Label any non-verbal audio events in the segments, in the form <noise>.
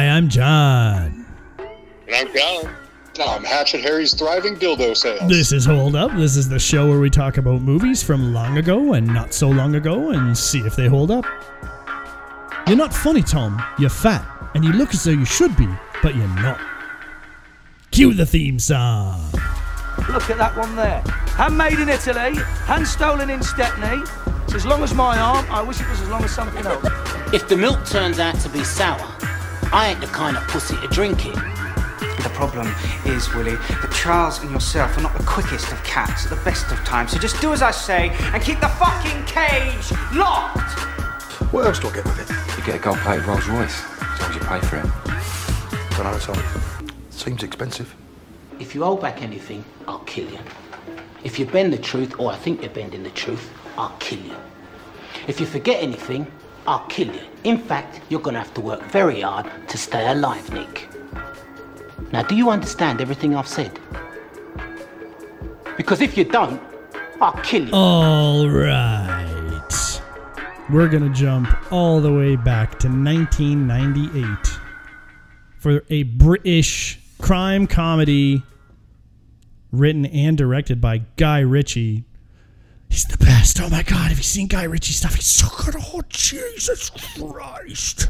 Hi, I'm John. And I'm Colin. I'm Hatchet Harry's thriving dildo sales. This is Hold Up. This is the show where we talk about movies from long ago and not so long ago and see if they hold up. You're not funny, Tom. You're fat, and you look as though you should be, but you're not. Cue the theme song. Look at that one there. Handmade in Italy, hand stolen in Stepney. It's as long as my arm. I wish it was as long as something else. If the milk turns out to be sour, I ain't the kind of pussy to drink it. The problem is, Willie, that Charles and yourself are not the quickest of cats at the best of times. So just do as I say and keep the fucking cage locked. What else do I get with it? You get a gold-plated Rolls Royce, as long as you pay for it. Don't know, Tom. Seems expensive. If you hold back anything, I'll kill you. If you bend the truth, or I think you're bending the truth, I'll kill you. If you forget anything, I'll kill you. In fact, you're gonna have to work very hard to stay alive, Nick. Now, do you understand everything I've said? Because if you don't, I'll kill you. All right. We're to jump all the way back to 1998 for a British crime comedy written and directed by Guy Ritchie. He's the best. Oh my God. Have you seen Guy Ritchie stuff? He's so good. Oh, Jesus Christ.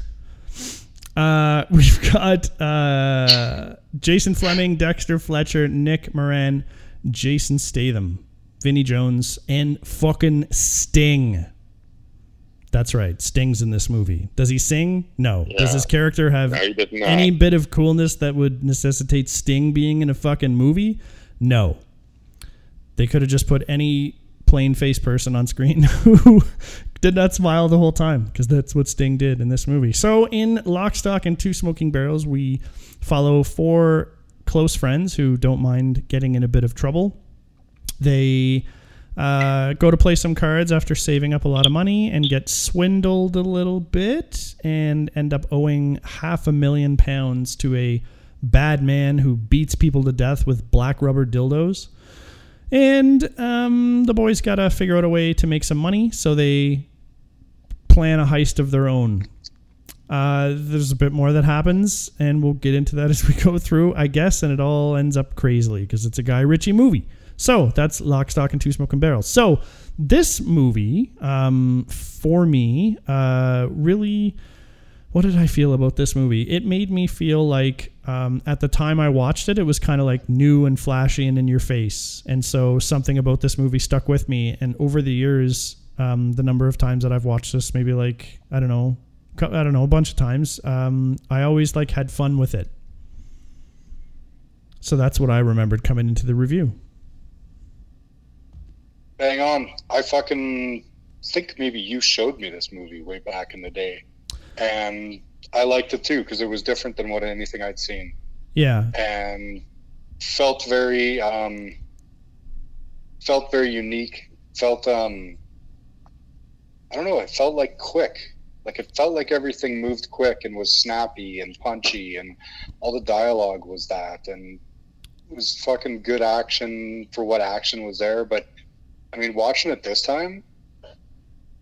Uh, <laughs> we've got uh, Jason Flemyng, Dexter Fletcher, Nick Moran, Jason Statham, Vinnie Jones, and fucking Sting. That's right. Sting's in this movie. Does he sing? No. Does his character have No, does any bit of coolness that would necessitate Sting being in a fucking movie? No. They could have just put any plain face person on screen <laughs> who did not smile the whole time because that's what Sting did in this movie. So, in Lock, Stock, and Two Smoking Barrels, we follow four close friends who don't mind getting in a bit of trouble. They uh, go to play some cards after saving up a lot of money and get swindled a little bit and end up owing half a million pounds to a bad man who beats people to death with black rubber dildos. And um, the boys got to figure out a way to make some money, so they plan a heist of their own. Uh, there's a bit more that happens, and we'll get into that <laughs> as we go through, I guess, and it all ends up crazily because it's a Guy Ritchie movie. So that's Lock, Stock, and Two Smoking Barrels. So this movie, um, for me, uh, really, what did I feel about this movie? It made me feel like um, at the time I watched it, it was kind of like new and flashy and in your face. And so something about this movie stuck with me. And over the years, um, the number of times that I've watched this, maybe like, I don't know, I don't know, a bunch of times, um, I always like had fun with it. So that's what I remembered coming into the review. Bang on. I fucking think maybe you showed me this movie way back in the day. And I liked it too because it was different than what anything I'd seen. Yeah. And felt very um felt very unique. Felt um I don't know, it felt like quick. Like it felt like everything moved quick and was snappy and punchy and all the dialogue was that and it was fucking good action for what action was there, but I mean watching it this time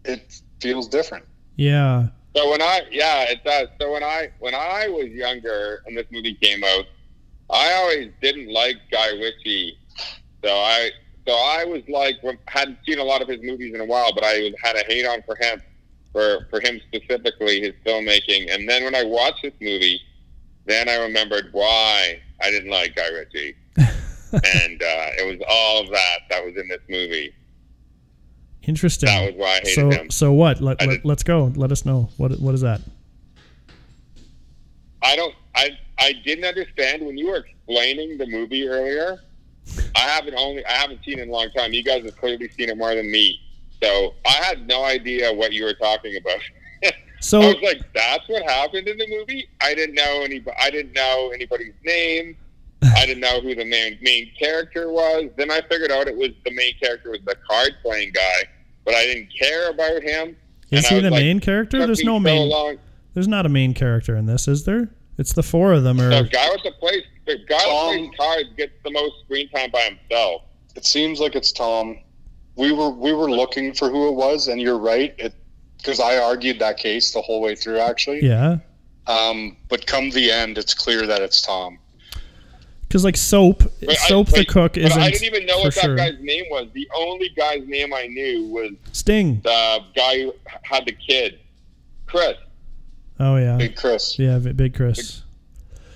it feels different. Yeah. So when I yeah, it does. So when I when I was younger and this movie came out, I always didn't like Guy Ritchie. So I so I was like hadn't seen a lot of his movies in a while, but I had a hate on for him for for him specifically his filmmaking. And then when I watched this movie, then I remembered why I didn't like Guy Ritchie, <laughs> and uh, it was all of that that was in this movie. Interesting. That was why I hated so, him. so what? Let let let's go. Let us know. What What is that? I don't. I I didn't understand when you were explaining the movie earlier. I haven't only I haven't seen it in a long time. You guys have clearly seen it more than me, so I had no idea what you were talking about. <laughs> So I was like, "That's what happened in the movie." I didn't know any. I didn't know anybody's name. I didn't know who the main main character was. Then I figured out it was the main character was the card playing guy, but I didn't care about him. is And he the like, main character? There's no so main. long. There's not a main character in this, is there? It's the four of them. Or The guy with the place, the guy Tom- with the plays cards gets the most screen time by himself. It seems like it's Tom. We were we were looking for who it was, and you're right. It because I argued that case the whole way through. Actually, yeah, Um, but come the end, it's clear that it's Tom. Because like soap, But I- soap the but- cook but isn't. I didn't even know for what that sure. guy's name was. The only guy's name I knew was Sting. the guy who had the kid, Chris. Oh yeah, Big Chris. yeah, Big Chris.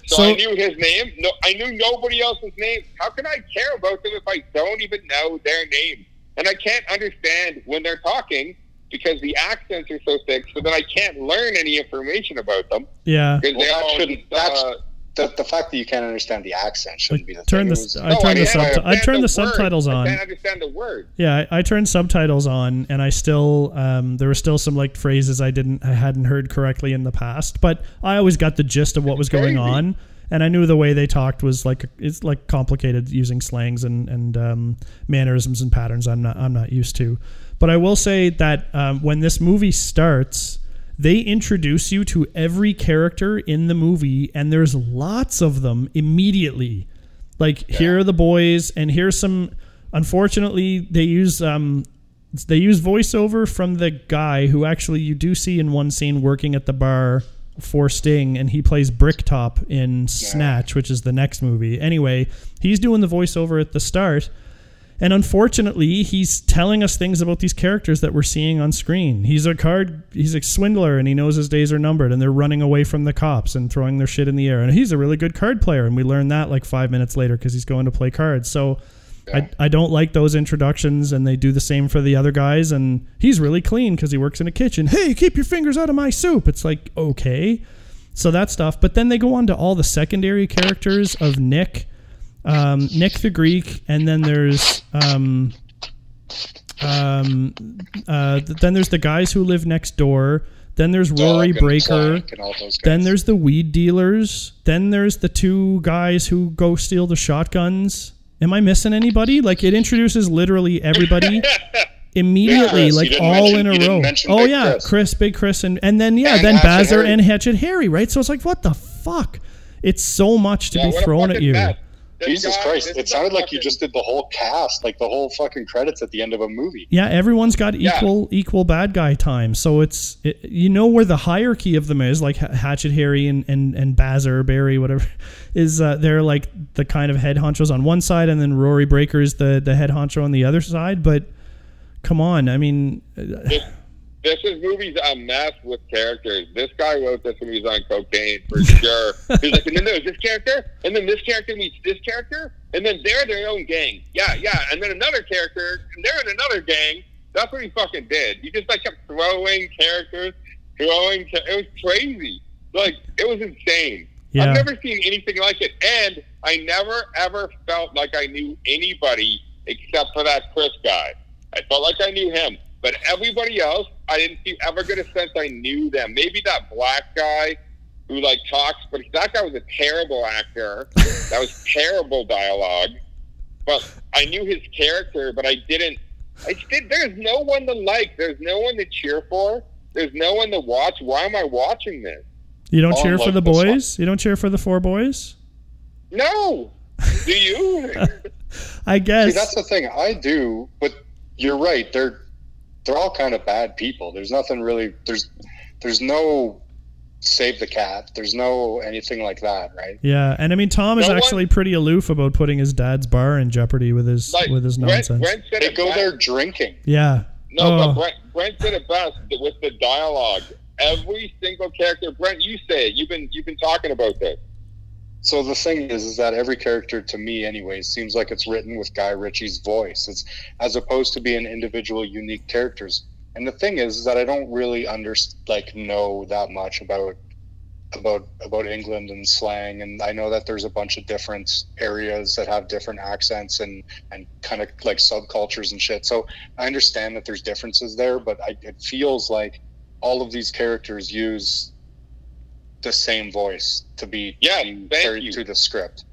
So, So- I knew his name. No, I knew nobody else's name. How can I care about them if I don't even know their name? And I can't understand when they're talking because the accents are so thick. So then I can't learn any information about them Yeah. because Well, they that all shouldn't- that's- uh, The, the fact that you can't understand the accent shouldn't be the turn thing. the was- I no, turned the can't subti- I turned the words. subtitles I on. can't understand the word. Yeah, I, I turned subtitles on, and I still um, there were still some like phrases I didn't I hadn't heard correctly in the past, but I always got the gist of what was going on, and I knew the way they talked was like it's like complicated using slangs and and um, mannerisms and patterns I'm not I'm not used to, but I will say that um, when this movie starts. They introduce you to every character in the movie, and there's lots of them immediately. Like here are the boys, and here's some. Unfortunately, they use um, they use voiceover from the guy who actually you do see in one scene working at the bar for Sting, and he plays Bricktop in Snatch, which is the next movie. Anyway, he's doing the voiceover at the start. And unfortunately, he's telling us things about these characters that we're seeing on screen. He's a card, he's a swindler, and he knows his days are numbered, and they're running away from the cops and throwing their shit in the air. And he's a really good card player, and we learn that like five minutes later because he's going to play cards. So I, I don't like those introductions, and they do the same for the other guys. And he's really clean because he works in a kitchen. Hey, keep your fingers out of my soup. It's like okay, so that stuff. But then they go on to all the secondary characters of Nick um, Nick the Greek, and then there's um, um, uh, then there's the guys who live next door. Then there's Rory Dog Breaker. Plank and all those Then there's the weed dealers. Then there's the two guys who go steal the shotguns. Am I missing anybody? Like it introduces literally everybody <laughs> immediately, you like all mention- in a row. Oh Big yeah, Chris. Chris, Big Chris, and and then yeah, And then Hatchet Bazzer Harry. and Hatchet Harry, right? So it's like what the fuck? It's so much to Yeah, be thrown at you. This Jesus guy- Christ! It sounded a like you just did the whole cast, like the whole fucking credits at the end of a movie. Yeah, everyone's got Yeah. equal equal bad guy time. So it's it, you know where the hierarchy of them is, like Hatchet Harry and and and Bazzer Barry, whatever, <laughs> is uh, they're like the kind of head honchos on one side, and then Rory Breaker is the the head honcho on the other side. But come on, I mean, uh, This, is movie's a mess with characters. This guy wrote this when he was on cocaine for <laughs> sure. He's like, and then there's this character, and then this character meets this character, and then they're their own gang. Yeah, yeah, and then another character, and they're in another gang. That's what he fucking did. He just like kept throwing characters, throwing. Cha- it was crazy. Like it was insane. Yeah. I've never seen anything like it, and I never ever felt like I knew anybody except for that Chris guy. I felt like I knew him, but everybody else, I didn't see, ever get a sense I knew them. Maybe that black guy who like talks, but that guy was a terrible actor. that was terrible dialogue. But I knew his character, but I didn't. I did. There's no one to like. There's no one to cheer for. There's no one to watch. Why am I watching this? you don't Oh, cheer for like the this one. boys. You don't cheer for the four boys. No. Do you? <laughs> I guess. See, that's the thing. I do, but you're right. They're they're all kind of bad people. There's nothing really. There's there's no save the cat. There's no anything like that, right? yeah, and I mean Tom is No one- actually pretty aloof about putting his dad's bar in jeopardy with his like with his Brent, nonsense. Brent said They go best. there drinking. yeah. No, Oh. but Brent, Brent said it best with the dialogue. Every single character, Brent, you say it. You've been you've been talking about this. So the thing is, is that every character to me, anyways, seems like it's written with Guy Ritchie's voice, it's as opposed to being individual, unique characters. And the thing is, is that I don't really under like know that much about about about England and slang, and I know that there's a bunch of different areas that have different accents and and kind of like subcultures and shit. So I understand that there's differences there, but I, it feels like all of these characters use the same voice to be, Yeah, to carried you. through the script.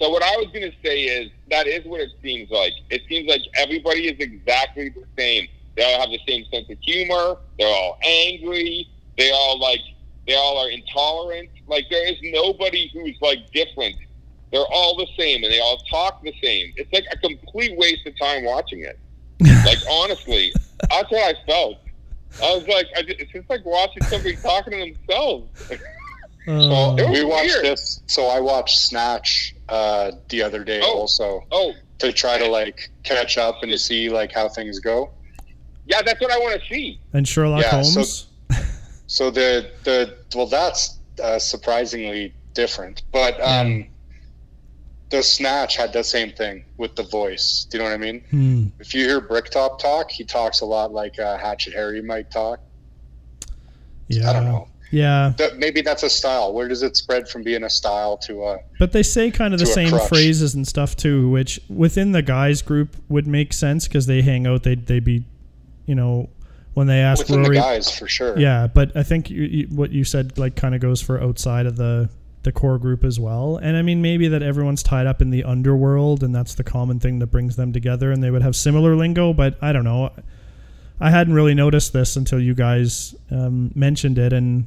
So what I was going to say is that is what it seems like. It seems like everybody is exactly the same. They all have the same sense of humor. They're all angry. They all like they all are intolerant. Like there is nobody who's like different. They're all the same and they all talk the same. It's like a complete waste of time watching it. <laughs> like honestly, that's what I felt. I was like, I just, it's just like watching somebody talking to themselves. <laughs> Uh, It we watched weird. this. So I watched Snatch uh, the other day Oh. also Oh, to try to like catch up and to see like how things go. yeah, that's what I want to see. and Sherlock Yeah, so- Holmes. <laughs> So the the well, that's uh, surprisingly different. But um, the Snatch had the same thing with the voice. Do you know what I mean? Hmm. If you hear Bricktop talk, he talks a lot like uh, Hatchet Harry might talk. Yeah. I don't know. Yeah. That maybe that's a style. Where does it spread from being a style to uh, But they say kind of the same phrases and stuff too, which within the guys group would make sense because they hang out. They'd they be, you know, when they ask within Rory. the guys for sure? Yeah, but I think you, you, what you said like kind of goes for outside of the the core group as well. And I mean maybe that everyone's tied up in the underworld and that's the common thing that brings them together and they would have similar lingo, but I don't know. I hadn't really noticed this until you guys um, mentioned it and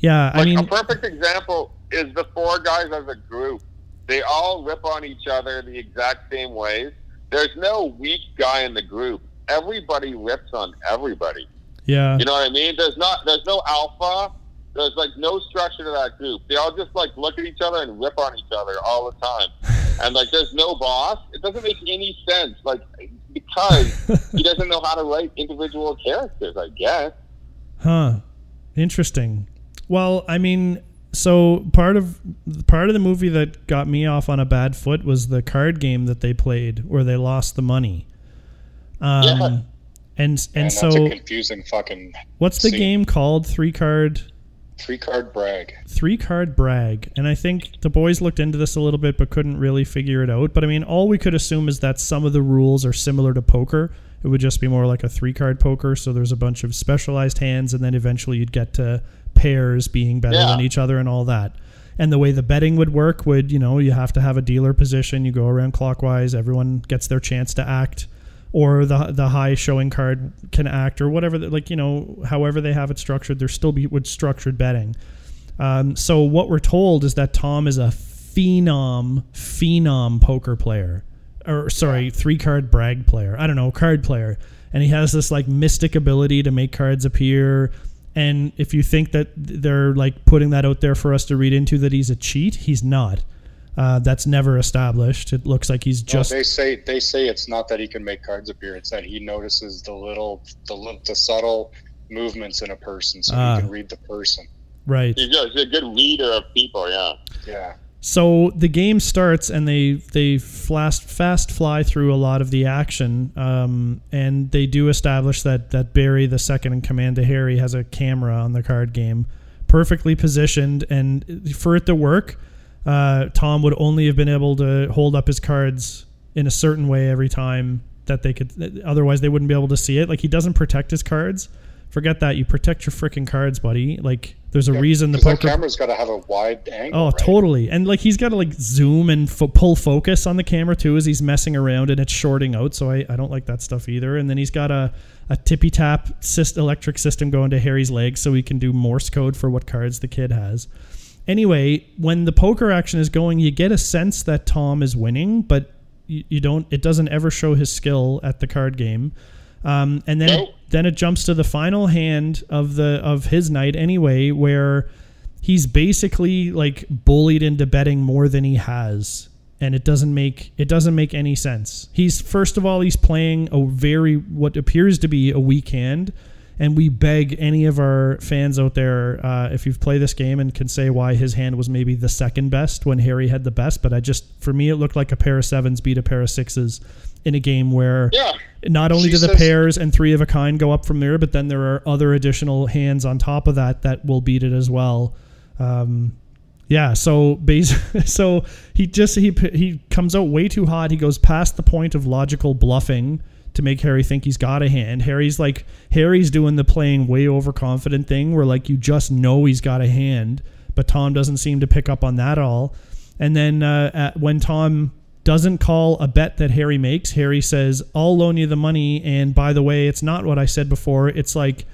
yeah, I mean a perfect example is the four guys as a group. They all rip on each other the exact same ways. There's no weak guy in the group. Everybody rips on everybody. yeah. You know what I mean? There's not. There's no alpha. There's like no structure to that group. They all just like look at each other and rip on each other all the time. <laughs> And like, there's no boss. It doesn't make any sense. Like, because <laughs> he doesn't know how to write individual characters. I guess. Huh. Interesting. Well, I mean, so part of part of the movie that got me off on a bad foot was the card game that they played where they lost the money. Um Yeah. and and Man, that's so a confusing fucking what's the scene. game called? Three card three card brag. three card brag. And I think the boys looked into this a little bit but couldn't really figure it out. But I mean, all we could assume is that some of the rules are similar to poker. It would just be more like a three card poker. So there's a bunch of specialized hands, and then eventually you'd get to pairs being better Yeah. than each other and all that. And the way the betting would work would, you know, you have to have a dealer position. You go around clockwise. Everyone gets their chance to act, or the the high showing card can act, or whatever. Like you know, however they have it structured, there still be would structured betting. Um, so what we're told is that Tom is a phenom, phenom poker player, or sorry, three card brag player. I don't know, card player, and he has this like mystic ability to make cards appear. And if you think that they're like putting that out there for us to read into that he's a cheat, he's not. Uh, that's never established. It looks like he's No, just they say they say it's not that he can make cards appear; it's that he notices the little, the, li- the subtle movements in a person, so Ah. he can read the person. right. He's a, he's a good reader of people. Yeah. Yeah, So the game starts and they they fast fast fly through a lot of the action, um, and they do establish that that Barry, the second in command to Harry, has a camera on the card game, perfectly positioned, and for it to work, uh, Tom would only have been able to hold up his cards in a certain way every time that they could. Otherwise, they wouldn't be able to see it. Like he doesn't protect his cards. Forget that. You protect your freaking cards, buddy. Like there's a reason the poker camera's got to have a wide angle. Oh, right? totally. And like he's got to like zoom and fo- pull focus on the camera too as he's messing around and it's shorting out. So I, I don't like that stuff either. And then he's got a, a tippy tap syst- electric system going to Harry's legs so he can do Morse code for what cards the kid has. Anyway, when the poker action is going, you get a sense that Tom is winning, but you, you don't. It doesn't ever show his skill at the card game. Um, and then Nope. it, then it jumps to the final hand of the of his night anyway, where he's basically like bullied into betting more than he has. And it doesn't make it doesn't make any sense. He's first of all he's playing a very what appears to be a weak hand. And we beg any of our fans out there uh, if you've played this game and can say why his hand was maybe the second best when harry had the best but i just for me it looked like a pair of sevens beat a pair of sixes in a game where Yeah. not only She do the says- pairs and three of a kind go up from there, but then there are other additional hands on top of that that will beat it as well. Um, yeah, so base, <laughs> so he just he he comes out way too hot. He goes past the point of logical bluffing to make Harry think he's got a hand. Harry's like Harry's doing the playing way overconfident thing where like you just know he's got a hand, but Tom doesn't seem to pick up on that at all. And then uh, at, when Tom doesn't call a bet that Harry makes, Harry says, "I'll loan you the money." And by the way, it's not what I said before. It's like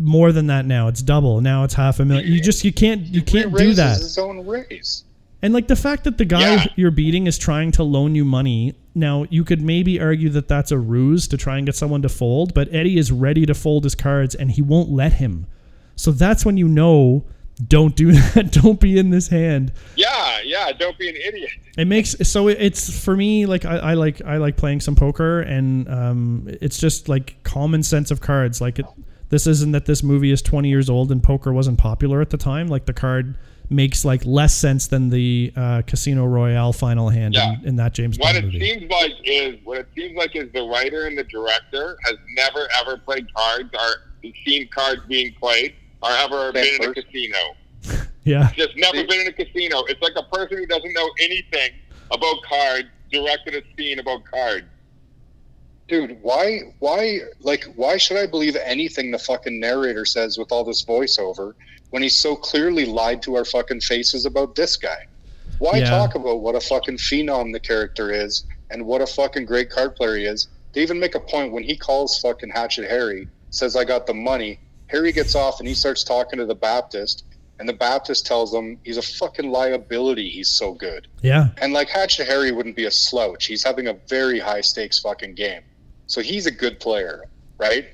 more than that now. It's double. Now it's half a million. You just you can't you can't do that. his own raise. And like the fact that the guy Yeah. you're beating is trying to loan you money. Now you could maybe argue that that's a ruse to try and get someone to fold, but Eddie is ready to fold his cards and he won't let him. So that's when you know don't do <laughs> that. Don't be in this hand. Yeah, yeah. Don't be an idiot. It makes so it's for me like I, I like I like playing some poker and um it's just like common sense of cards. Like it this isn't that this movie is 20 years old and poker wasn't popular at the time. Like the card makes like less sense than the uh, Casino Royale final hand Yeah. in, in that James What Bond it seems like is what it seems like is the writer and the director has never ever played cards or seen cards being played or ever been in a casino. <laughs> yeah. Just never been in a casino. It's like a person who doesn't know anything about cards directed a scene about cards. Dude, why, why, like, why should I believe anything the fucking narrator says with all this voiceover when he's so clearly lied to our fucking faces about this guy? Why Yeah. talk about what a fucking phenom the character is and what a fucking great card player he is? They even make a point when he calls fucking Hatchet Harry, says, I got the money. Harry gets off and he starts talking to the Baptist, and the Baptist tells him he's a fucking liability. He's so good. Yeah. And like Hatchet Harry wouldn't be a slouch. He's having a very high stakes fucking game. So he's a good player, right?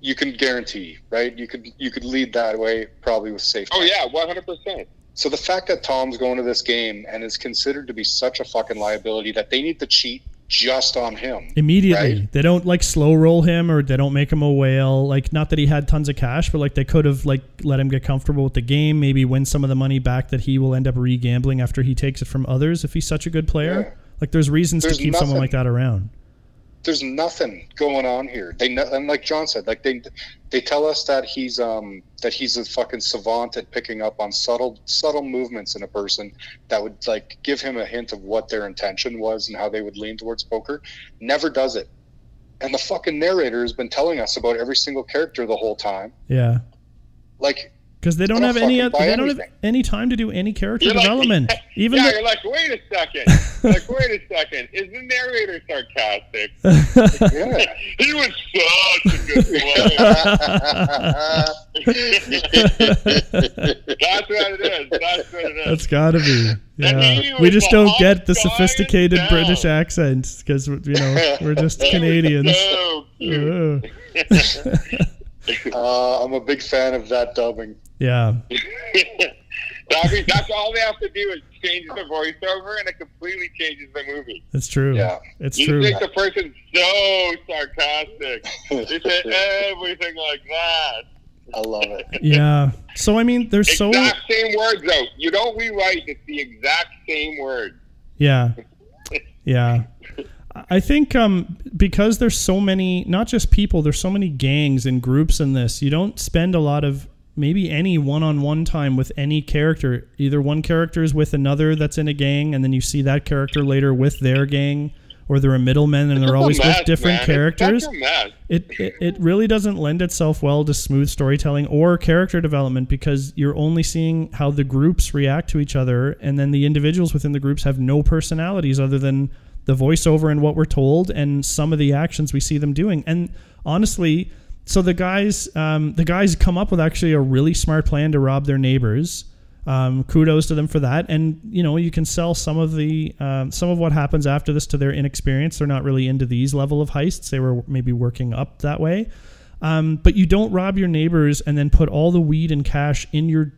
You can guarantee, right? You could you could lead that way probably with safety. Oh yeah, one hundred percent. So the fact that Tom's going to this game and is considered to be such a fucking liability that they need to cheat just on him. Immediately. Right? They don't like slow roll him or they don't make him a whale. Like not that he had tons of cash, but like they could have like let him get comfortable with the game, maybe win some of the money back that he will end up re-gambling after he takes it from others if he's such a good player. Yeah. Like there's reasons There's to keep someone like that around. There's nothing going on here. They and like John said, like they they tell us that he's um that he's a fucking savant at picking up on subtle subtle movements in a person that would like give him a hint of what their intention was and how they would lean towards poker. Never does it. And the fucking narrator has been telling us about every single character the whole time. Yeah. Like Because they don't have don't any fucking oth- they don't have any time to do any character You're like- development. <laughs> Even yeah, the- you're like, wait a second. like, wait a second. Is the narrator sarcastic? <laughs> yeah. he was such a good player. <laughs> That's what it is. That's what it is. That's gotta be. Yeah. We just don't get the hottest guy in sophisticated town. British accents because you know we're just Canadians. So cute. Uh, I'm a big fan of that dubbing. Yeah. <laughs> I mean, that's all they have to do is change the voiceover, and it completely changes the movie. It's true. Yeah. It's You true. think the person so sarcastic. They say everything like that. I love it. Yeah. So I mean, there's so Exact same words, though. You don't rewrite. It's the exact same words. yeah, yeah. I think um, because there's so many, not just people, there's so many gangs and groups in this. You don't spend a lot of maybe any one-on-one time with any character. Either one character is with another that's in a gang, and then you see that character later with their gang, or they're a middleman and they're always with different man. characters. It's such a mess. it, it it really doesn't lend itself well to smooth storytelling or character development because you're only seeing how the groups react to each other and then the individuals within the groups have no personalities other than the voiceover and what we're told and some of the actions we see them doing and honestly so the guys um, the guys come up with actually a really smart plan to rob their neighbors um, kudos to them for that. And you know, you can sell some of the um, some of what happens after this to their inexperience. They're not really into these level of heists. They were maybe working up that way. Um, but you don't rob your neighbors and then put all the weed and cash in your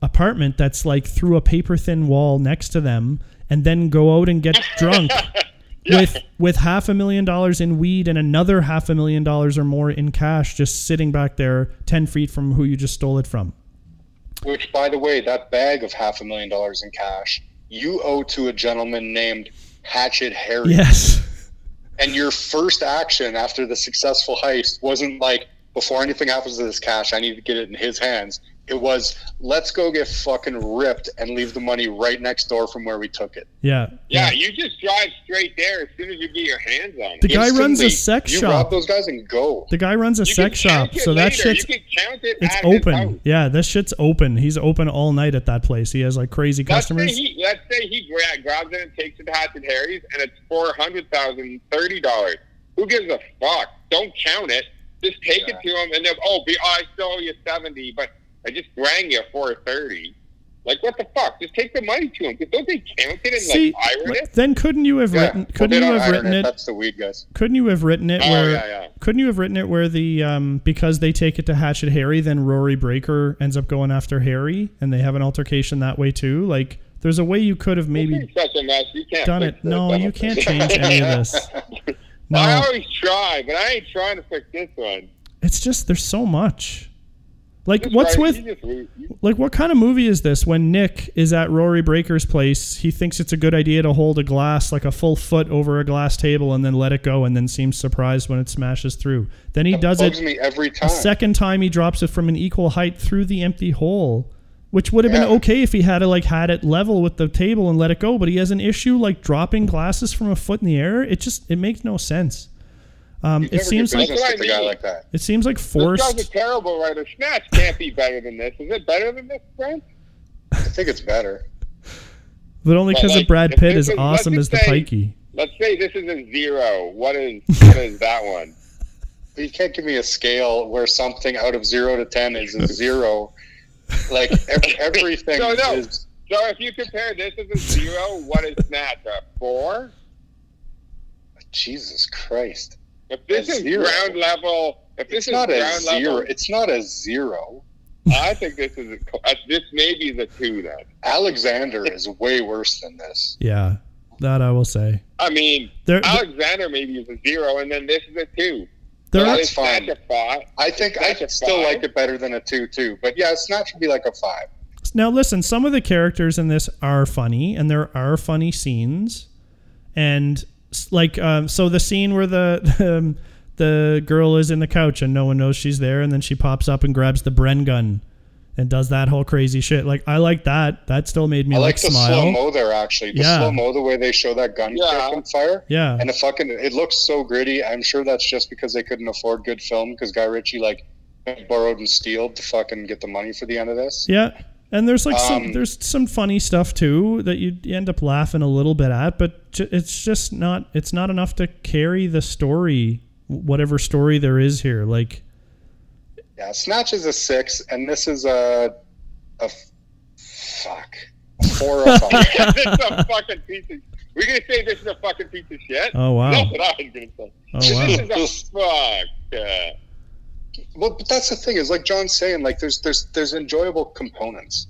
apartment that's like through a paper thin wall next to them and then go out and get <laughs> drunk with with half a million dollars in weed and another half a million dollars or more in cash just sitting back there 10 feet from who you just stole it from Which, by the way, that bag of half a million dollars in cash you owe to a gentleman named Hatchet Harry. yes And your first action after the successful heist wasn't like, before anything happens to this cash, I need to get it in his hands. It was, let's go get fucking ripped and leave the money right next door from where we took it. yeah Yeah, you just drive straight there as soon as you get your hands on it. The guy runs a Instantly, sex you shop. rob those guys and go. The guy runs a You sex shop, it so that shit's You can count it it's open. Yeah, this shit's open. He's open all night at that place. He has like crazy Let's say, customers. he, let's say he gra- grabs it and takes it to Hatchet Harry's, and it's four hundred thousand, thirty dollars. Who gives a fuck? Don't count it. Just take it to him, and then oh, be, oh, I still owe you seventy, but I just rang you at four thirty. Like, what the fuck? Just take the money to him. Don't they count it and See, like iron it? then couldn't you have Yeah. written? Well, Couldn't they you have written it? That's the weed guys. Couldn't you have written it Oh, where? yeah, yeah. Couldn't you have written it where the um because they take it to Hatchet Harry, then Rory Breaker ends up going after Harry, and they have an altercation that way too? Like, there's a way you could have maybe It's such a mess. You can't done it. No, you can't change any of this. <laughs> No. I always try, but I ain't trying to fix this one. it's just there's so much. Like, Just what's with you just read- you- like what kind of movie is this when Nick is at Rory Breaker's place, he thinks it's a good idea to hold a glass like a full foot over a glass table and then let it go and then seems surprised when it smashes through. Then he That does it every a time. second time he drops it from an equal height through the empty hole. Which would have been okay if he had it like had it level with the table and let it go, but he has an issue like dropping glasses from a foot in the air. It just it makes no sense. Um, it seems do like business That's with what a I guy mean. like that. it seems like This guy's a terrible writer. Snatch can't be better than this. Is it better than this, Brent? I think it's better. But only because like, of Brad Pitt is is- awesome as just the say- pikey. Let's say this is a zero. What is <laughs> what is that one? You can't give me a scale where something out of zero to ten is a zero. Like <laughs> ev- everything No, no. is. So if you compare this as a zero, what is Snatch? A four? Jesus Christ! If this is zero. ground level, if this It's is not a ground zero. level, It's not a zero. I think this is a, uh, this may be the two then. Alexander is way worse than this. Yeah, that I will say. I mean, There, Alexander maybe is a zero, and then this is a two. there, So That's fine. A five? I think I That's still five. like it better than a two too. But yeah, Snatch would be like a five. Now, listen, some of the characters in this are funny, and there are funny scenes. And, s- like, um, so the scene where <laughs> the. Um, the girl is in the couch and no one knows she's there, and then she pops up and grabs the Bren gun and does that whole crazy shit. Like, I like that. That still made me I like, like the smile. slow mo there actually. The Yeah. slow mo, the way they show that gun Yeah. kick and fire. Yeah. And the fucking it looks so gritty. I'm sure that's just because they couldn't afford good film because Guy Ritchie like borrowed and stealed to fucking get the money for the end of this. Yeah, and there's like some Um, there's some funny stuff too that you end up laughing a little bit at, but it's just not it's not enough to carry the story, whatever story there is here. Like, Yeah, Snatch is a six, and this is a fuck a four or five. <laughs> <laughs> a fucking piece of. We're gonna say this is a fucking piece of shit. oh wow, That's what I was gonna say. oh wow, This is a fuck. Uh, Well, but that's the thing is like John's saying, like there's there's there's enjoyable components,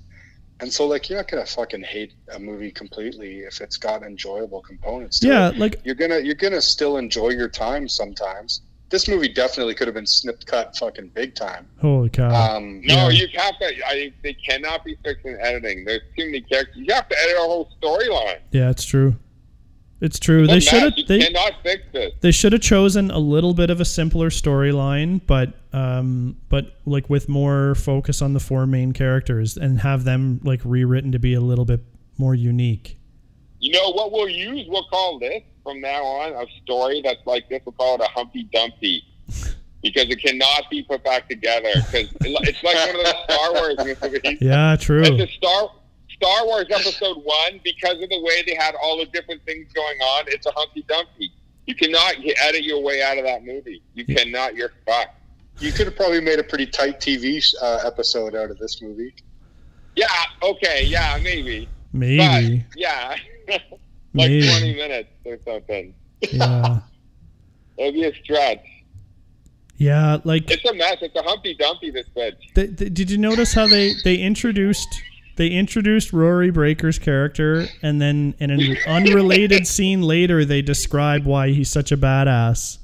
and so like you're not gonna fucking hate a movie completely if it's got enjoyable components. To yeah, it. like you're gonna you're gonna still enjoy your time sometimes. This movie definitely could have been snipped cut fucking big time. holy cow, Um, no, Yeah. you have to. I, they cannot be fixed in editing. There's too many characters. You have to edit a whole storyline. yeah, it's true, it's true. They should have they cannot fix this. they should have chosen a little bit of a simpler storyline, but um, but like with more focus on the four main characters and have them like rewritten to be a little bit more unique. You know what we'll use? We'll call this from now on a story that's like this. We'll call it a Humpty Dumpty because it cannot be put back together. Because it's like one of those Star Wars <laughs> movies. Yeah, true. It's a Star Star Wars Episode One because of the way they had all the different things going on. It's a Humpty Dumpty. You cannot get, edit your way out of that movie. You cannot. You're fucked. you could have probably made a pretty tight TV uh, episode out of this movie. Yeah. Okay. Yeah. Maybe. Maybe. But yeah. <laughs> like Maybe. 20 minutes or something. Yeah. <laughs> It'll be a stretch. Yeah, like It's a mess. It's a Humpty Dumpty. This bitch. th- th- did you notice how they they introduced they introduced Rory Breaker's character and then in an unrelated <laughs> scene later they describe why he's such a badass.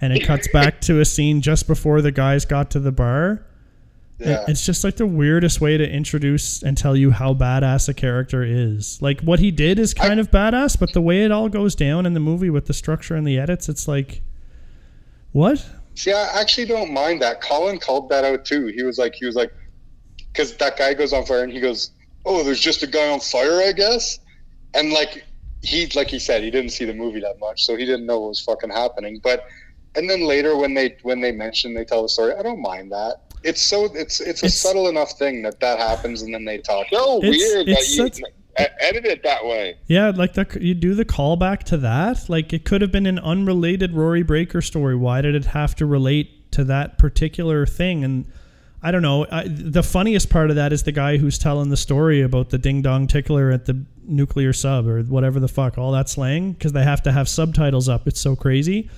And it cuts back to a scene just before the guys got to the bar. Yeah. It's just like the weirdest way to introduce and tell you how badass a character is. Like what he did is kind of badass, but the way it all goes down in the movie with the structure and the edits, it's like what? See, I actually don't mind that. Colin called that out too. He was like, he was like, because that guy goes on fire and he goes, "Oh, there's just a guy on fire, I guess." And like he, like he said, he didn't see the movie that much, so he didn't know what was fucking happening. But and then later when they when they mention they tell the story, I don't mind that. It's so it's it's a It's- subtle enough thing that that happens and then they talk. So It's- weird it's that you such- e- edit it that way. Yeah, like the, you do the callback to that. Like it could have been an unrelated Rory Breaker story. Why did it have to relate to that particular thing? And I don't know. I, the funniest part of that is the guy who's telling the story about the ding dong tickler at the nuclear sub or whatever the fuck, all that slang, because they have to have subtitles up. It's so crazy.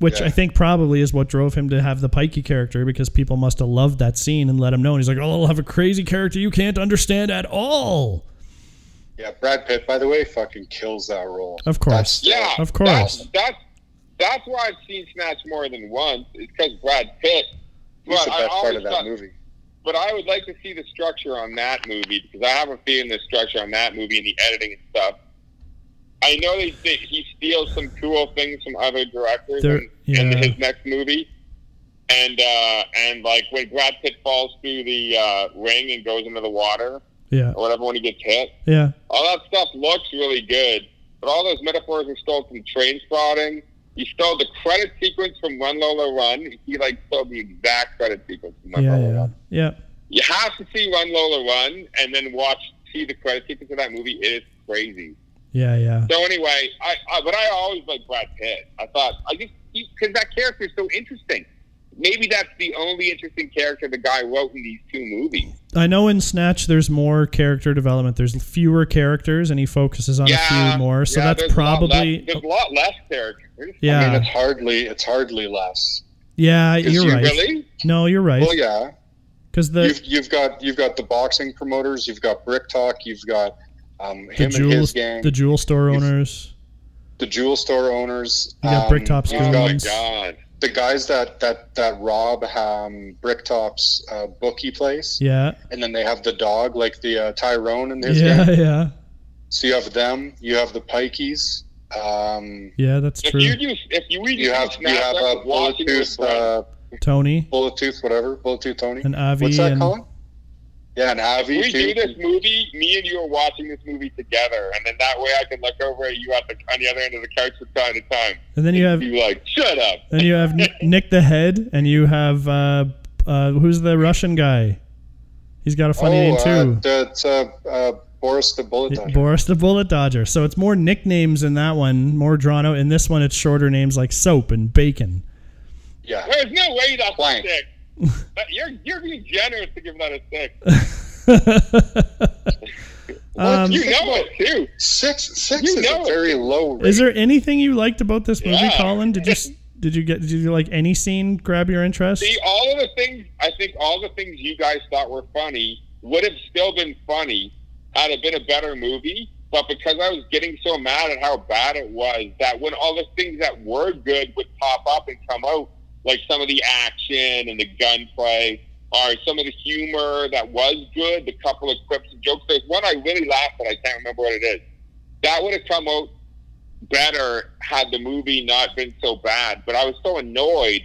Which Yeah. I think probably is what drove him to have the Pikey character because people must have loved that scene and let him know. And he's like, oh, I'll have a crazy character you can't understand at all. Yeah, Brad Pitt, by the way, fucking kills that role. Of course. Yeah, Of course. That's that's, that's why I've seen Snatch more than once. It's because Brad Pitt. He's But the I best part always of that thought- movie. But I would like to see the structure on that movie because I have a feeling the structure on that movie and the editing and stuff. I know they, they he steals some cool things from other directors There- in, in his next movie, and uh, and like when Brad Pitt falls through the uh, ring and goes into the water Yeah. or whatever when he gets hit, Yeah. all that stuff looks really good. But all those metaphors are stole from Trainspotting. He stole the credit sequence from Run Lola Run. He like stole the exact credit sequence from Run Yeah. Lola Yeah. Run. Yeah. You have to see Run Lola Run and then watch see the credit sequence of that movie. It is crazy. Yeah. Yeah. So anyway, I, I but I always like Brad Pitt. I thought I just because that character is so interesting. Maybe that's the only interesting character the guy wrote in these two movies. I know in Snatch there's more character development. There's fewer characters, and he focuses on a few more. So yeah, that's there's a lot probably less, there's a lot less characters. I mean, yeah, it's hardly it's hardly less. Yeah, You're you right. Really? No, you're right. Well, yeah, Because the you've you've got you've got the boxing promoters, you've got Brick Top, you've got um, him and jewel his gang, the jewel store owners. the jewel store owners. You got um, Brick Top you've Oh my god! the guys that that that rob um, Bricktop's uh, bookie place, Yeah, and then they have the dog like the uh, Tyrone and his yeah, gang. yeah, So you have them, you have the Pikeys, um, yeah. That's If true. you do, if you read you have you have uh, Bullet Tooth, uh, Tony Bullet Tooth, whatever, Bullet Tooth Tony. and Avi What's that, and Colin? Yeah, and If Avi we too. do this movie, me and you are watching this movie together, and then that way I can look over at you at the on the other end of the couch from time to time. and then you have You like, shut up. then you have Nick, Nick the Head, and you have uh, uh, who's the Russian guy? He's got a funny oh, name uh, too. that's uh, uh, Boris the Bullet Dodger. Boris the Bullet Dodger. So it's more nicknames in that one, more drawn out. In this one, it's shorter names like Soap and Bacon. yeah, There's no way that's Plank. a six. That- You're you're being generous to give that a six. <laughs> <laughs> um, You know it too. six six You is know a it. very low rate. is there anything you liked about this movie, Yeah. Colin? Did you did you get did you like any scene grab your interest? See, all of the things I think all the things you guys thought were funny would have still been funny had it been a better movie. But because I was getting so mad at how bad it was, that when all the things that were good would pop up and come out, like some of the action and the gunplay, or some of the humor that was good, the couple of quips and jokes. There's one I really laughed at. I can't remember what it is. That would have come out better had the movie not been so bad. But I was so annoyed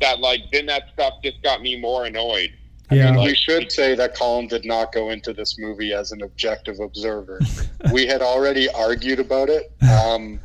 that like then that stuff just got me more annoyed. Yeah, we should say that Colin did not go into this movie as an objective observer. <laughs> we had already argued about it, um,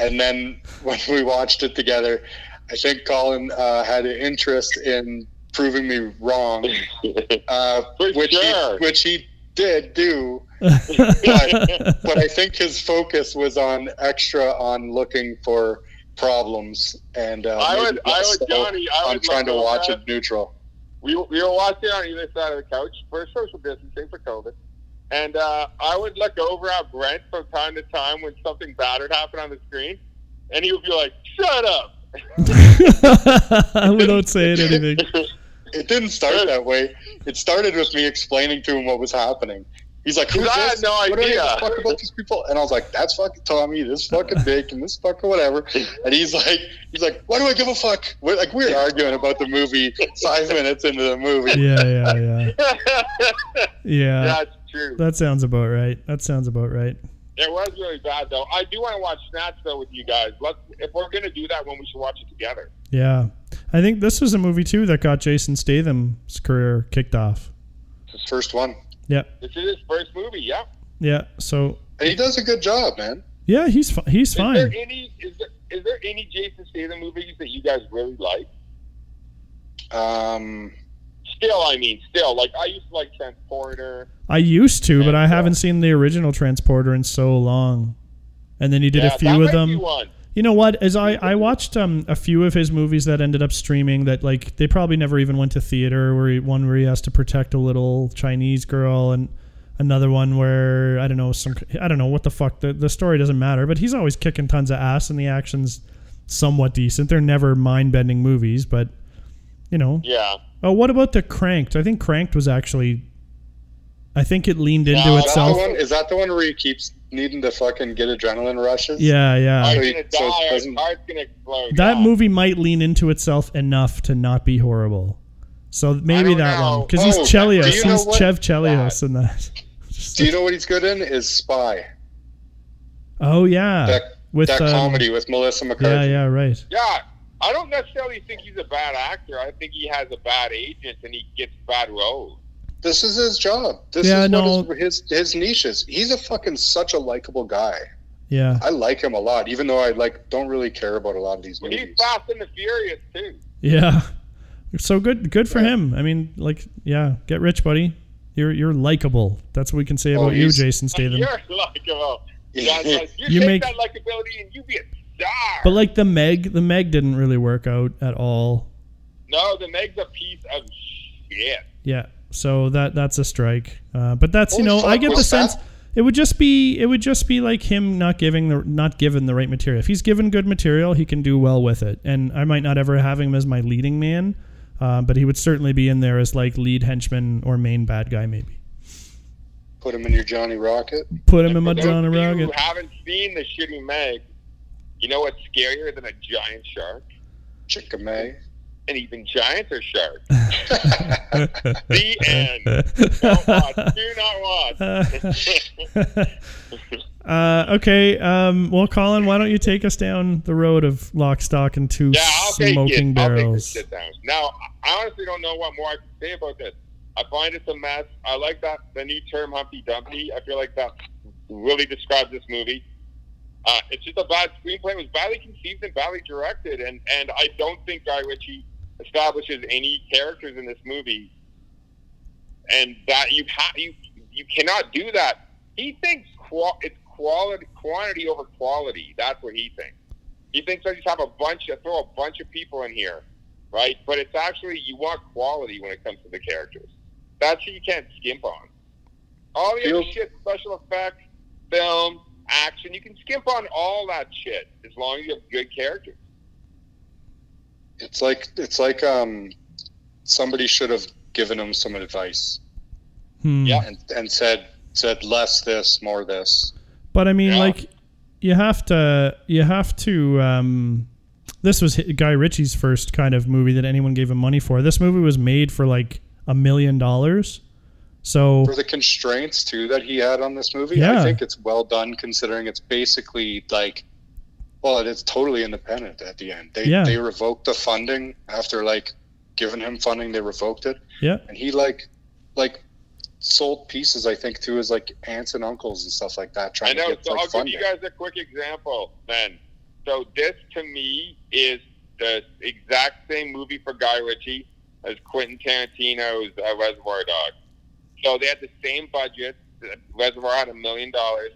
and then when we watched it together, I think Colin uh, had an interest in proving me wrong, <laughs> uh, which sure. he, which he did do. But, <laughs> but I think his focus was on extra on looking for problems, and uh, I maybe would, I would, so Johnny, I on would trying to watch over- it neutral. We, we were watching on either side of the couch for social distancing for COVID. And uh, I would look over at Brent from time to time when something bad would happen on the screen, and he would be like, "Shut up." <laughs> Without saying anything. It didn't start that way. It started with me explaining to him what was happening. He's like, "Who's I had no What do I give a fuck about these people?" And I was like, "That's fucking Tommy. This fucking <laughs> Bacon. This fucking whatever." And he's like, "He's like, why do I give a fuck?" We're like, we're arguing about the movie five minutes into the movie. Yeah, yeah, yeah, <laughs> yeah. That's true. That sounds about right. That sounds about right. It was really bad though. I do want to watch Snatch though with you guys. Let's if we're gonna do that one, we should watch it together. Yeah, I think this was a movie too that got Jason Statham's career kicked off. It's his first one, Yeah, This is his first movie. Yeah. yeah. So and he does a good job, man. yeah, he's fi- he's Is there fine. any is there is there any Jason Statham movies that you guys really like? Um, Still, I mean, still like I used to like Transporter. I used to, but I haven't seen the original Transporter in so long. And then he did yeah, a few that of might them. You know what? As I I watched um a few of his movies that ended up streaming that like they probably never even went to theater. Where he, one where he has to protect a little Chinese girl and another one where I don't know some I don't know what the fuck the the story doesn't matter. But he's always kicking tons of ass and the action's somewhat decent. They're never mind bending movies, but you know. Yeah. Oh, what about the Cranked? I think Cranked was actually. I think it leaned into No, Is that, itself. is that the one where he keeps needing to fucking get adrenaline rushes? Yeah, yeah. Heart's So he- gonna so die. His doesn't- heart's gonna explode. that yeah. movie might lean into itself enough to not be horrible. So maybe that know. one because Oh, he's Chelios. do you know He's what- Chev Chelios in that. <laughs> Do you know what he's good in? Is Spy. Oh yeah, That, with that um, comedy with Melissa McCarthy. Yeah, yeah, right. Yeah. I don't necessarily think he's a bad actor. I think he has a bad agent and he gets bad roles. This is his job. This Yeah, is no. what his, his his niche is. He's a fucking such a likable guy. Yeah, I like him a lot, even though I like don't really care about a lot of these But movies. he's Fast and the Furious too. yeah. So good, good for Right. him. I mean, like, yeah, get rich, buddy. You're you're likable. That's what we can say Oh, about you, Jason Statham. <laughs> You're likable. You, guys, like, <laughs> you, You take make- that likability and you be a star. But like the Meg, the Meg didn't really work out at all. no, the Meg's a piece of shit. Yeah. So that that's a strike. Uh, but that's you Holy know I get the sense that? it would just be it would just be like him not giving the not given the right material. If he's given good material, he can do well with it. And I might not ever have him as my leading man, uh, but he would certainly be in there as like lead henchman or main bad guy maybe. Put him in your Johnny Rocket. Put him in my Johnny those John of you Rocket. who haven't seen the shitty Meg, you know what's scarier than a giant shark? Chicka And even giants are sharks. <laughs> the end. Don't watch. Do not watch. <laughs> Uh, okay. Um, well, Colin, why don't you take us down the road of lock, stock, and two Yeah, I'll take smoking it. I'll take this barrels? down. Now, I honestly don't know what more I can say about this. I find it's a mess. I like that the new term Humpty Dumpty. I feel like that really describes this movie. Uh, it's just a bad screenplay. It was badly conceived and badly directed, and and I don't think Guy Ritchie establishes any characters in this movie. And that you ha- you you cannot do that. He thinks qual- it's quality quantity over quality. That's what he thinks. He thinks I just have a bunch, I throw a bunch of people in here, right? But it's actually you want quality when it comes to the characters. That's what you can't skimp on. All the other shit, special effects, film, action, you can skimp on all that shit as long as you have good characters. It's like it's like um somebody should have given him some advice Hmm. Yeah. and and said said less this, more this. But I mean, Yeah. like, you have to, you have to. Um, this was Guy Ritchie's first kind of movie that anyone gave him money for. This movie was made for like a million dollars. So For the constraints too that he had on this movie, Yeah. I think it's well done considering it's basically like well, it is totally independent at the end. They Yeah. they revoked the funding after like giving him funding, they revoked it. yeah, And he like like sold pieces I think to his like aunts and uncles and stuff like that I trying know. to get So like I'll funding. give you guys a quick example then. So this to me is the exact same movie for Guy Ritchie as Quentin Tarantino's uh, Reservoir Dogs. So they had the same budget. Reservoir had a million dollars,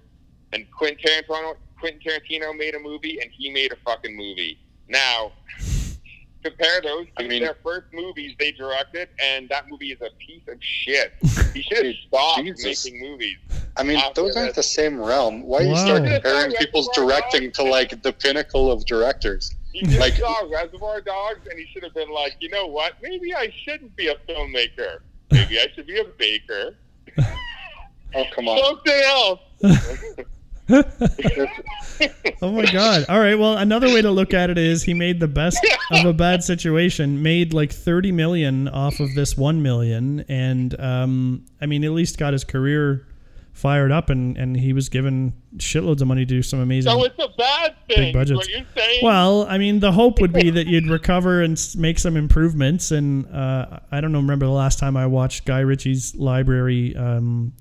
and Quentin Tarantino Quentin Tarantino made a movie, and he made a fucking movie. Now. Compare those I mean- their first movies they directed, and that movie is a piece of shit. <laughs> He should have stopped Jesus. making movies. I mean, those aren't this. the same realm. Why are you Wow. start comparing people's yeah. directing to like the pinnacle of directors? He just Like- saw Reservoir Dogs, and he should have been like, you know what? Maybe I shouldn't be a filmmaker. Maybe I should be a baker. <laughs> Oh come on! Something else. <laughs> oh my god. All right. Well, another way to look at it is he made the best of a bad situation, made like 30 million off of this 1 million and um I mean, at least got his career fired up and and he was given shitloads of money to do some amazing So it's a bad thing. Big budgets. What you're saying? Well, I mean, the hope would be that you'd recover and make some improvements. And uh, I don't know, remember the last time I watched Guy Ritchie's library um,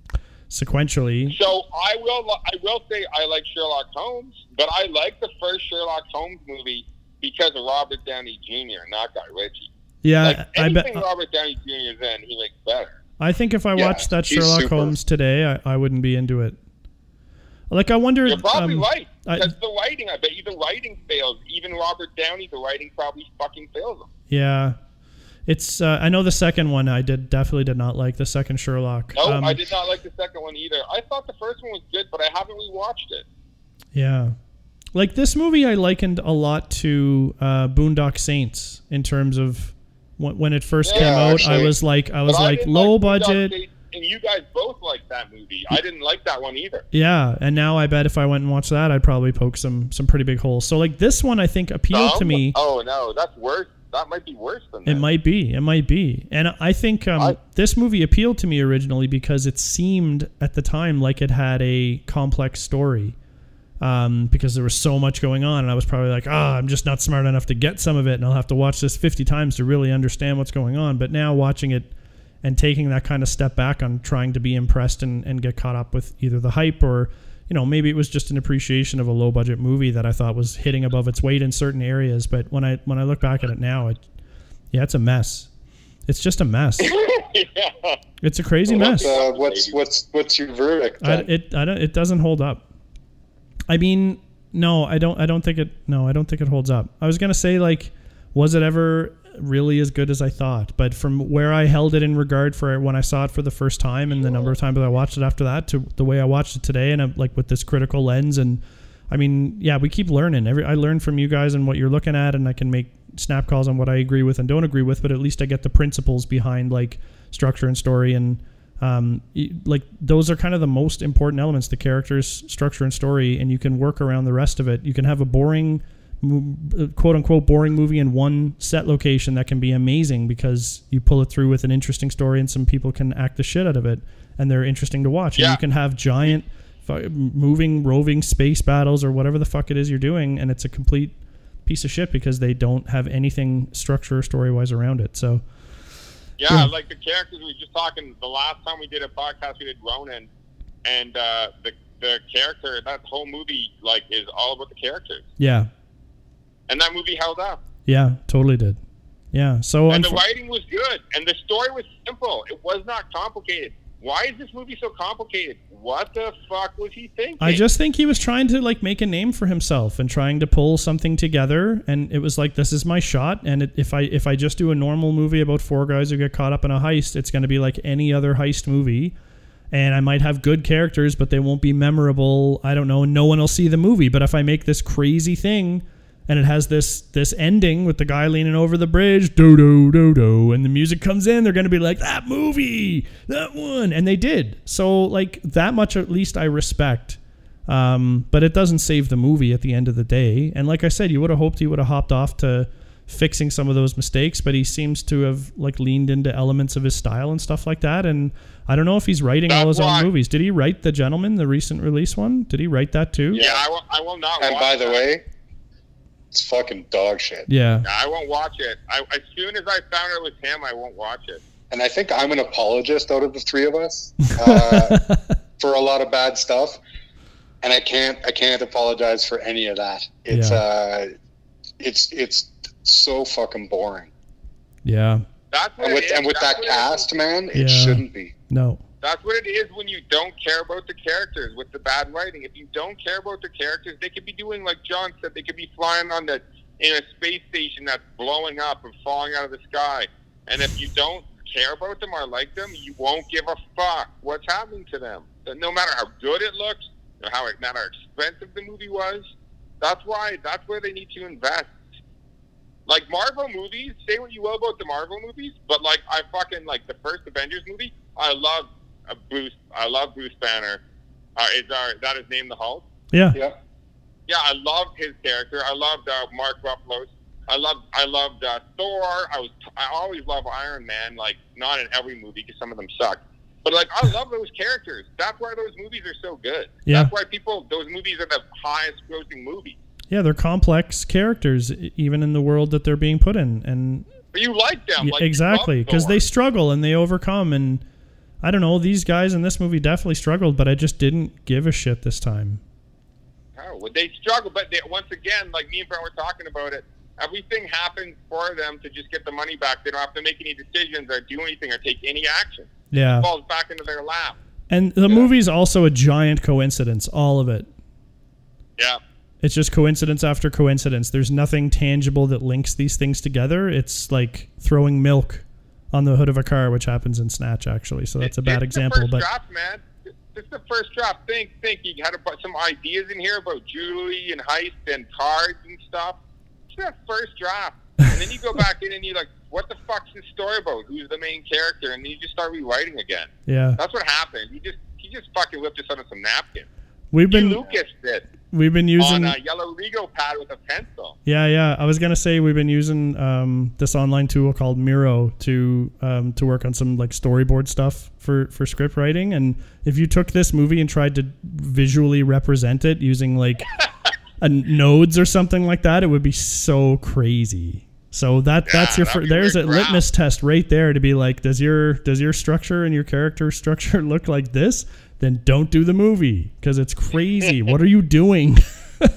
sequentially. So I will. I will say I like Sherlock Holmes, but I like the first Sherlock Holmes movie because of Robert Downey Jr. Not Guy Ritchie. Yeah, Like I bet. anything Robert Downey Jr. is in, he makes better. I think if I Yeah, watched that Sherlock super. Holmes today, I, I wouldn't be into it. Like, I wonder. You're probably um, right. That's the writing. I bet you the writing fails. Even Robert Downey, the writing probably fucking fails him. yeah, it's. Uh, I know the second one. I did definitely did not like the second Sherlock. No, Um, I did not like the second one either. I thought the first one was good, but I haven't rewatched it. Yeah. Like this movie, I likened a lot to uh, Boondock Saints in terms of when, when it first Yeah, came out. I was like, I was like didn't low Boondock budget. Saints, and you guys both liked that movie. I didn't like that one either. Yeah, and now I bet if I went and watched that, I'd probably poke some some pretty big holes. So like this one, I think appealed to me. Oh no, that's worse. That might be worse than that. It might be. It might be. And I think um, I- this movie appealed to me originally because it seemed at the time like it had a complex story. Um, because there was so much going on, and I was probably like, ah, I'm just not smart enough to get some of it, and I'll have to watch this 50 times to really understand what's going on. But now watching it and taking that kind of step back on trying to be impressed and, and get caught up with either the hype or, you know, maybe it was just an appreciation of a low budget movie that I thought was hitting above its weight in certain areas. But when I when I look back at it now, it yeah, it's a mess. It's just a mess. <laughs> yeah. It's a crazy mess. Uh, what's what's what's your verdict? I, it I don't it doesn't hold up. I mean, no, I don't I don't think it no, I don't think it holds up. I was going to say like was it ever really as good as I thought? But from where I held it in regard for when I saw it for the first time and the number of times that I watched it after that to the way I watched it today and I'm like with this critical lens and I mean, yeah, we keep learning. Every I learn from you guys and what you're looking at and I can make snap calls on what I agree with and don't agree with, but at least I get the principles behind like structure and story and um, like those are kind of the most important elements the characters structure and story and you can work around the rest of it you can have a boring uh, quote unquote boring movie in one set location that can be amazing because you pull it through with an interesting story and some people can act the shit out of it and they're interesting to watch and Yeah. you can have giant moving roving space battles or whatever the fuck it is you're doing and it's a complete piece of shit because they don't have anything structure or story wise around it so Yeah, Yeah. like the characters we were just talking. The last time we did a podcast, we did Ronin, and uh, the the character that whole movie like is all about the characters, yeah and that movie held up. yeah totally did yeah so and the writing was good, and the story was simple. It was not complicated. Why is this movie so complicated? What the fuck was he thinking? I just think he was trying to like make a name for himself and trying to pull something together and it was like this is my shot and it, if I if I just do a normal movie about four guys who get caught up in a heist it's going to be like any other heist movie and I might have good characters but they won't be memorable I don't know no one will see the movie but if I make this crazy thing and it has this this ending with the guy leaning over the bridge, do do do do, and the music comes in. They're going to be like that movie, that one, and they did. So like that much at least I respect. Um, but it doesn't save the movie at the end of the day. And like I said, you would have hoped he would have hopped off to fixing some of those mistakes, but he seems to have like leaned into elements of his style and stuff like that. And I don't know if he's writing all his That's own movies. Did he write The Gentlemen, the recent release one? Did he write that too? yeah, I will, I will not. and watch by the that. way, it's fucking dog shit. Yeah. I won't watch it. I, as soon as I found it was him, I won't watch it. And I think I'm an apologist out of the three of us <laughs> uh, for a lot of bad stuff, and I can't I can't apologize for any of that. It's Yeah. uh, it's it's so fucking boring. Yeah. That's And with and with that what it is. cast, man, it Yeah. shouldn't be. No. That's what it is when you don't care about the characters with the bad writing. If you don't care about the characters, they could be doing like John said. They could be flying on the in a space station that's blowing up and falling out of the sky. And if you don't care about them or like them, you won't give a fuck what's happening to them. No matter how good it looks, or how no matter how expensive the movie was. That's why. That's where they need to invest. Like Marvel movies, say what you will about the Marvel movies, but like I fucking like the first Avengers movie. I love uh, Bruce. I love Bruce Banner. Uh, is our that his name the Hulk? Yeah. Yeah. Yeah, I loved his character. I loved uh, Mark Ruffalo's. I loved I loved uh, Thor. I was I always love Iron Man. Like not in every movie because some of them suck. But like I love those characters. That's why those movies are so good. Yeah. That's why people those movies are the highest grossing movies. Yeah, they're complex characters, even in the world that they're being put in, and But you like them. Like, exactly because they struggle and they overcome. And I don't know, these guys in this movie definitely struggled, but I just didn't give a shit this time. Oh, well, they struggle, but they, once again, like me and Brent were talking about it, everything happens for them to just get the money back. They don't have to make any decisions or do anything or take any action. Yeah, It falls back into their lap. and the movie's also a giant coincidence, all of it. Yeah. It's just coincidence after coincidence. There's nothing tangible that links these things together. It's like throwing milk on the hood of a car, which happens in Snatch actually. So that's a bad It's example, The first but draft, man. This is the first draft. Think, think. You had some ideas in here about Julie and heist and cards and stuff. It's that first draft, and then you go back in and you're like, "What the fuck's this story about? Who's the main character?" And then you just start rewriting again. yeah. That's what happened. He just he just fucking whipped this out of some napkin. We've been Lucas did we've been using on a yellow Lego pad with a pencil. Yeah, yeah. I was gonna say we've been using um, this online tool called Miro to um, to work on some like storyboard stuff for for script writing. And if you took this movie and tried to visually represent it using like <laughs> a nodes or something like that, it would be so crazy. So that that's your fir- there's a crap. litmus test right there to be like, does your does your structure and your character <laughs> structure look like this? Then don't do the movie because it's crazy. what are you doing? Yeah,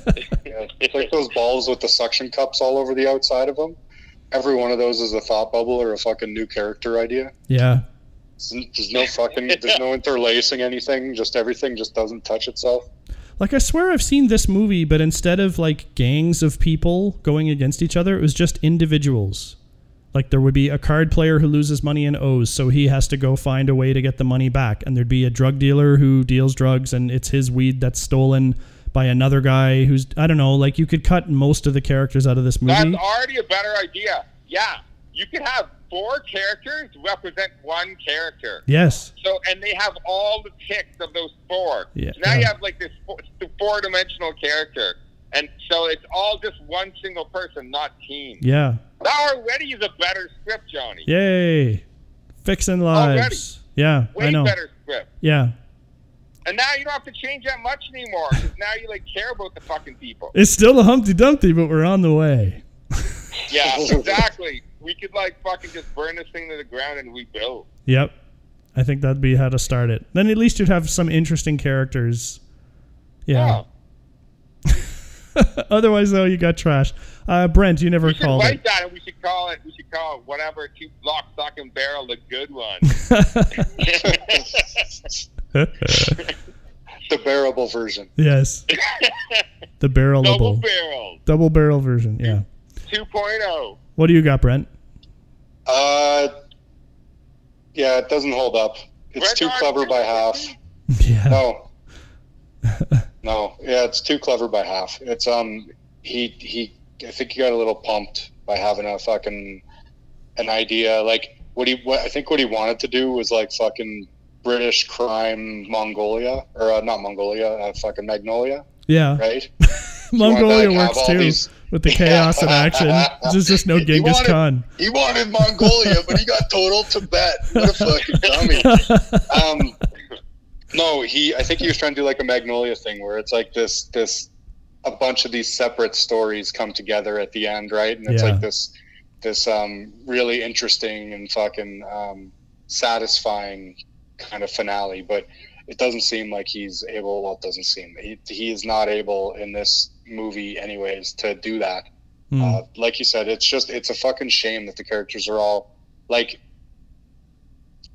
<laughs> it's like those balls with the suction cups all over the outside of them. Every one of those is a thought bubble or a fucking new character idea. yeah. There's there's no fucking, there's no interlacing anything. Just everything just doesn't touch itself. Like I swear I've seen this movie, but instead of like gangs of people going against each other, it was just individuals. Like there would be a card player who loses money and owes, so he has to go find a way to get the money back. And there'd be a drug dealer who deals drugs and it's his weed that's stolen by another guy who's I don't know, like you could cut most of the characters out of this movie. That's already a better idea. Yeah, you could have four characters represent one character. yes. So, and they have all the ticks of those four. Yeah. So now you have like this four dimensional character. And so it's all just one single person, not team. Yeah. That already is a better script, Johnny. Yay. Fixing lives. Yeah, Way I know. better script. Yeah. And now you don't have to change that much anymore because now you like care about the fucking people. It's still a Humpty Dumpty, but we're on the way. <laughs> Yeah, exactly. We could like fucking just burn this thing to the ground and rebuild. Yep. I think that'd be how to start it. Then at least you'd have some interesting characters. Yeah. Oh. <laughs> Otherwise, though, you got trash. Uh, Brent, you never We should called write it. that and we should call it. We should call it whatever. Two lock, stock, and barrel, the good one. <laughs> The bearable version. yes. The barrelable. Double barrel, Double barrel version. Yeah. 2.0. What do you got, Brent? Uh, yeah, it doesn't hold up. It's Red too clever by half. Yeah. No. no. Yeah, it's too clever by half. It's um he he I think he got a little pumped by having a fucking an idea. Like what he what I think what he wanted to do was like fucking British crime Mongolia or uh, not Mongolia, uh, fucking Magnolia, Yeah. right? <laughs> Mongolia wanted like, works too these- with the <laughs> chaos and action. There's just no He Genghis wanted- Khan. He wanted Mongolia, but he got total Tibet. What a fucking dummy. <laughs> Um, no, he. I think he was trying to do like a Magnolia thing, where it's like this, this, a bunch of these separate stories come together at the end, right? And it's Yeah. like this, this um, really interesting and fucking um, satisfying kind of finale. But it doesn't seem like he's able. Well, it doesn't seem he he is not able in this movie, anyways, to do that. Hmm. Uh, like you said, it's just it's a fucking shame that the characters are all like.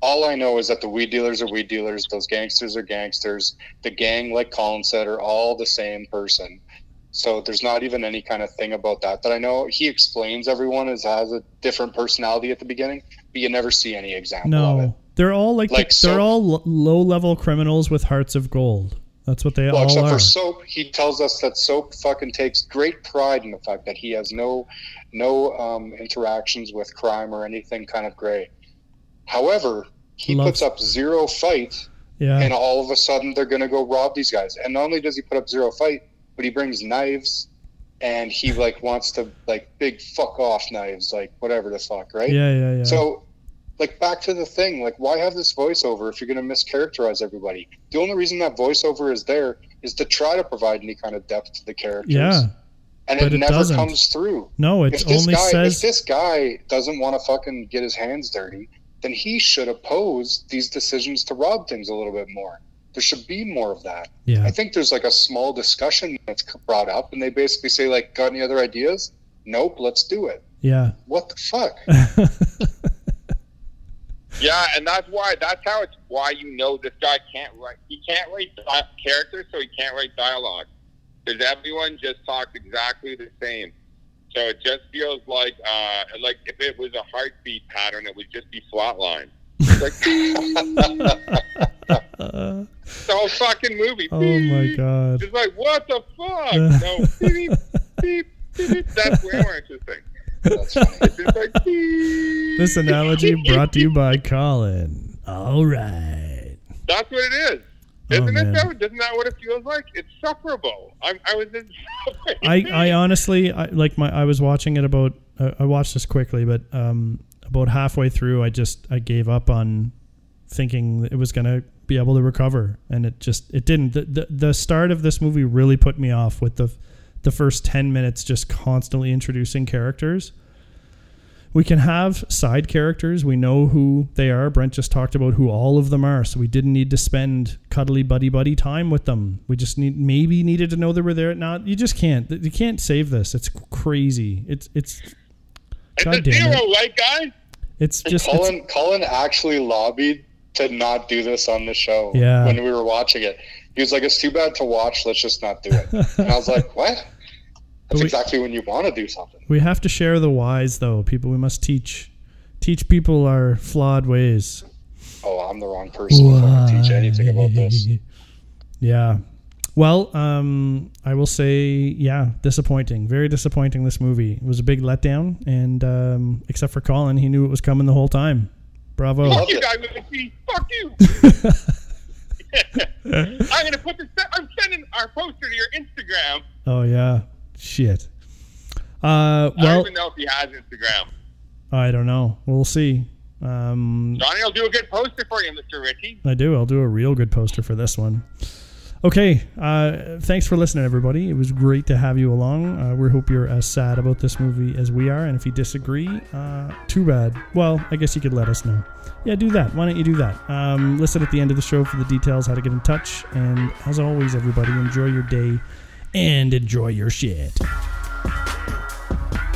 All I know is that the weed dealers are weed dealers. Those gangsters are gangsters. The gang, like Colin said, are all the same person. So there's not even any kind of thing about that that I know. He explains everyone as has a different personality at the beginning, but you never see any example of it. No. They're all like, Like the, they're all low level criminals with hearts of gold. That's what they Well, all except are. for Soap, he tells us that Soap fucking takes great pride in the fact that he has no no um, interactions with crime or anything kind of gray. However, he Loves- puts up zero fight, yeah. and all of a sudden they're going to go rob these guys. And not only does he put up zero fight, but he brings knives, and he like wants to like big fuck off knives, like whatever the fuck, right? yeah, yeah, yeah. So, like, back to the thing, like, why have this voiceover if you're going to mischaracterize everybody? The only reason that voiceover is there is to try to provide any kind of depth to the characters. yeah. and but it, it never doesn't. comes through. No, it only guy, says if this guy doesn't want to fucking get his hands dirty, then he should oppose these decisions to rob things a little bit more. There should be more of that. yeah. I think there's like a small discussion that's brought up, and they basically say like, "Got any other ideas?" Nope. Let's do it. Yeah. What the fuck? <laughs> Yeah, and that's why. That's how it's why you know this guy can't write. He can't write di- characters, so he can't write dialogue. because everyone just talks exactly the same. So it just feels like uh, like if it was a heartbeat pattern, it would just be flatline. It's like <laughs> <laughs> the whole fucking movie. Oh my god. It's like what the fuck? <laughs> no, beep, beep, beep, beep. that's way more interesting. That's funny. It's like beep. This analogy brought to you by Colin. All right. That's what it is. Oh, Isn't man. it though? Isn't that what it feels like? It's sufferable. I'm, I was in <laughs> I, I honestly I, like my I was watching it about uh, I watched this quickly, but um, about halfway through, I just I gave up on thinking it was gonna be able to recover, and it just it didn't. The, the the start of this movie really put me off with the the first ten minutes just constantly introducing characters. We can have side characters. We know who they are. Brent just talked about who all of them are, so we didn't need to spend cuddly buddy buddy time with them. We just need maybe needed to know they were there. Not you just can't. You can't save this. It's crazy. It's it's It's God a damn zero it. white guy. it's just it's, Colin Colin actually lobbied to not do this on the show Yeah. when we were watching it. He was like, "It's too bad to watch. Let's just not do it." and I was like, <laughs> "What?" That's we- exactly when you want to do something. we have to share the whys though. People we must teach teach people our flawed ways. Oh, I'm the wrong person to teach anything about <laughs> this. Yeah. Well, um, I will say, yeah, disappointing. Very disappointing. This movie it was a big letdown, and um, except for Colin, he knew it was coming the whole time. Bravo. Fuck you, guy with a. Fuck you. <laughs> I'm gonna put this. I'm sending our poster to your Instagram. Oh yeah, shit. Uh, I don't even know if he has Instagram. I don't know. We'll see. Um, Johnny will do a good poster for you, Mr. Ritchie. I do. I'll do a real good poster for this one. Okay. Uh, thanks for listening, everybody. It was great to have you along. Uh, we hope you're as sad about this movie as we are. And if you disagree, uh, too bad. Well, I guess you could let us know. Yeah, do that. Why don't you do that? Um, listen at the end of the show for the details, how to get in touch. And as always, everybody, enjoy your day and enjoy your shit.